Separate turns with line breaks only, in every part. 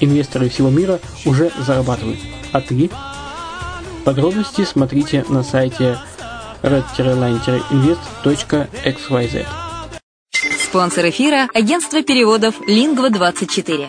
Инвесторы всего мира уже зарабатывают. А ты? Подробности смотрите на сайте red-line-invest.xyz.
Спонсор эфира – агентство переводов «Лингва24».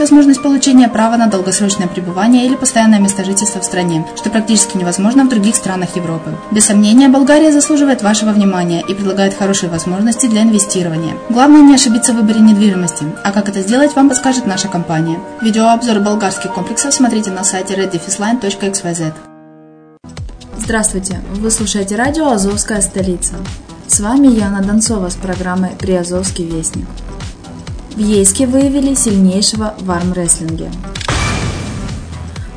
возможность получения права на долгосрочное пребывание или постоянное место жительства в стране, что практически невозможно в других странах Европы. Без сомнения, Болгария заслуживает вашего внимания и предлагает хорошие возможности для инвестирования. Главное не ошибиться в выборе недвижимости, а как это сделать, вам подскажет наша компания. Видеообзор болгарских комплексов смотрите на сайте reddefisline.xyz. Здравствуйте! Вы слушаете радио «Азовская столица». С вами Яна Донцова с программой «Приазовский вестник». В Ейске выявили сильнейшего в армрестлинге.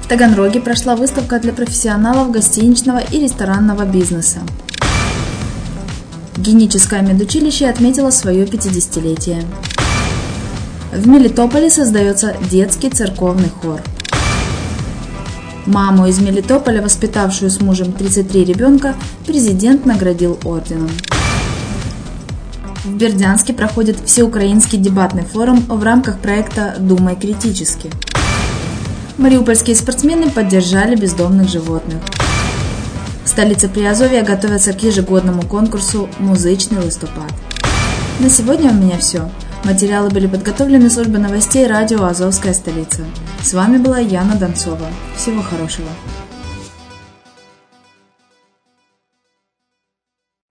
В Таганроге прошла выставка для профессионалов гостиничного и ресторанного бизнеса. Геническое медучилище отметило свое 50-летие. В Мелитополе создается детский церковный хор. Маму из Мелитополя, воспитавшую с мужем 33 ребенка, президент наградил орденом. В Бердянске проходит всеукраинский дебатный форум в рамках проекта «Думай критически». Мариупольские спортсмены поддержали бездомных животных. В столице Приазовья готовятся к ежегодному конкурсу «Музычный листопад». На сегодня у меня все. Материалы были подготовлены службой новостей радио «Азовская столица». С вами была Яна Донцова. Всего хорошего.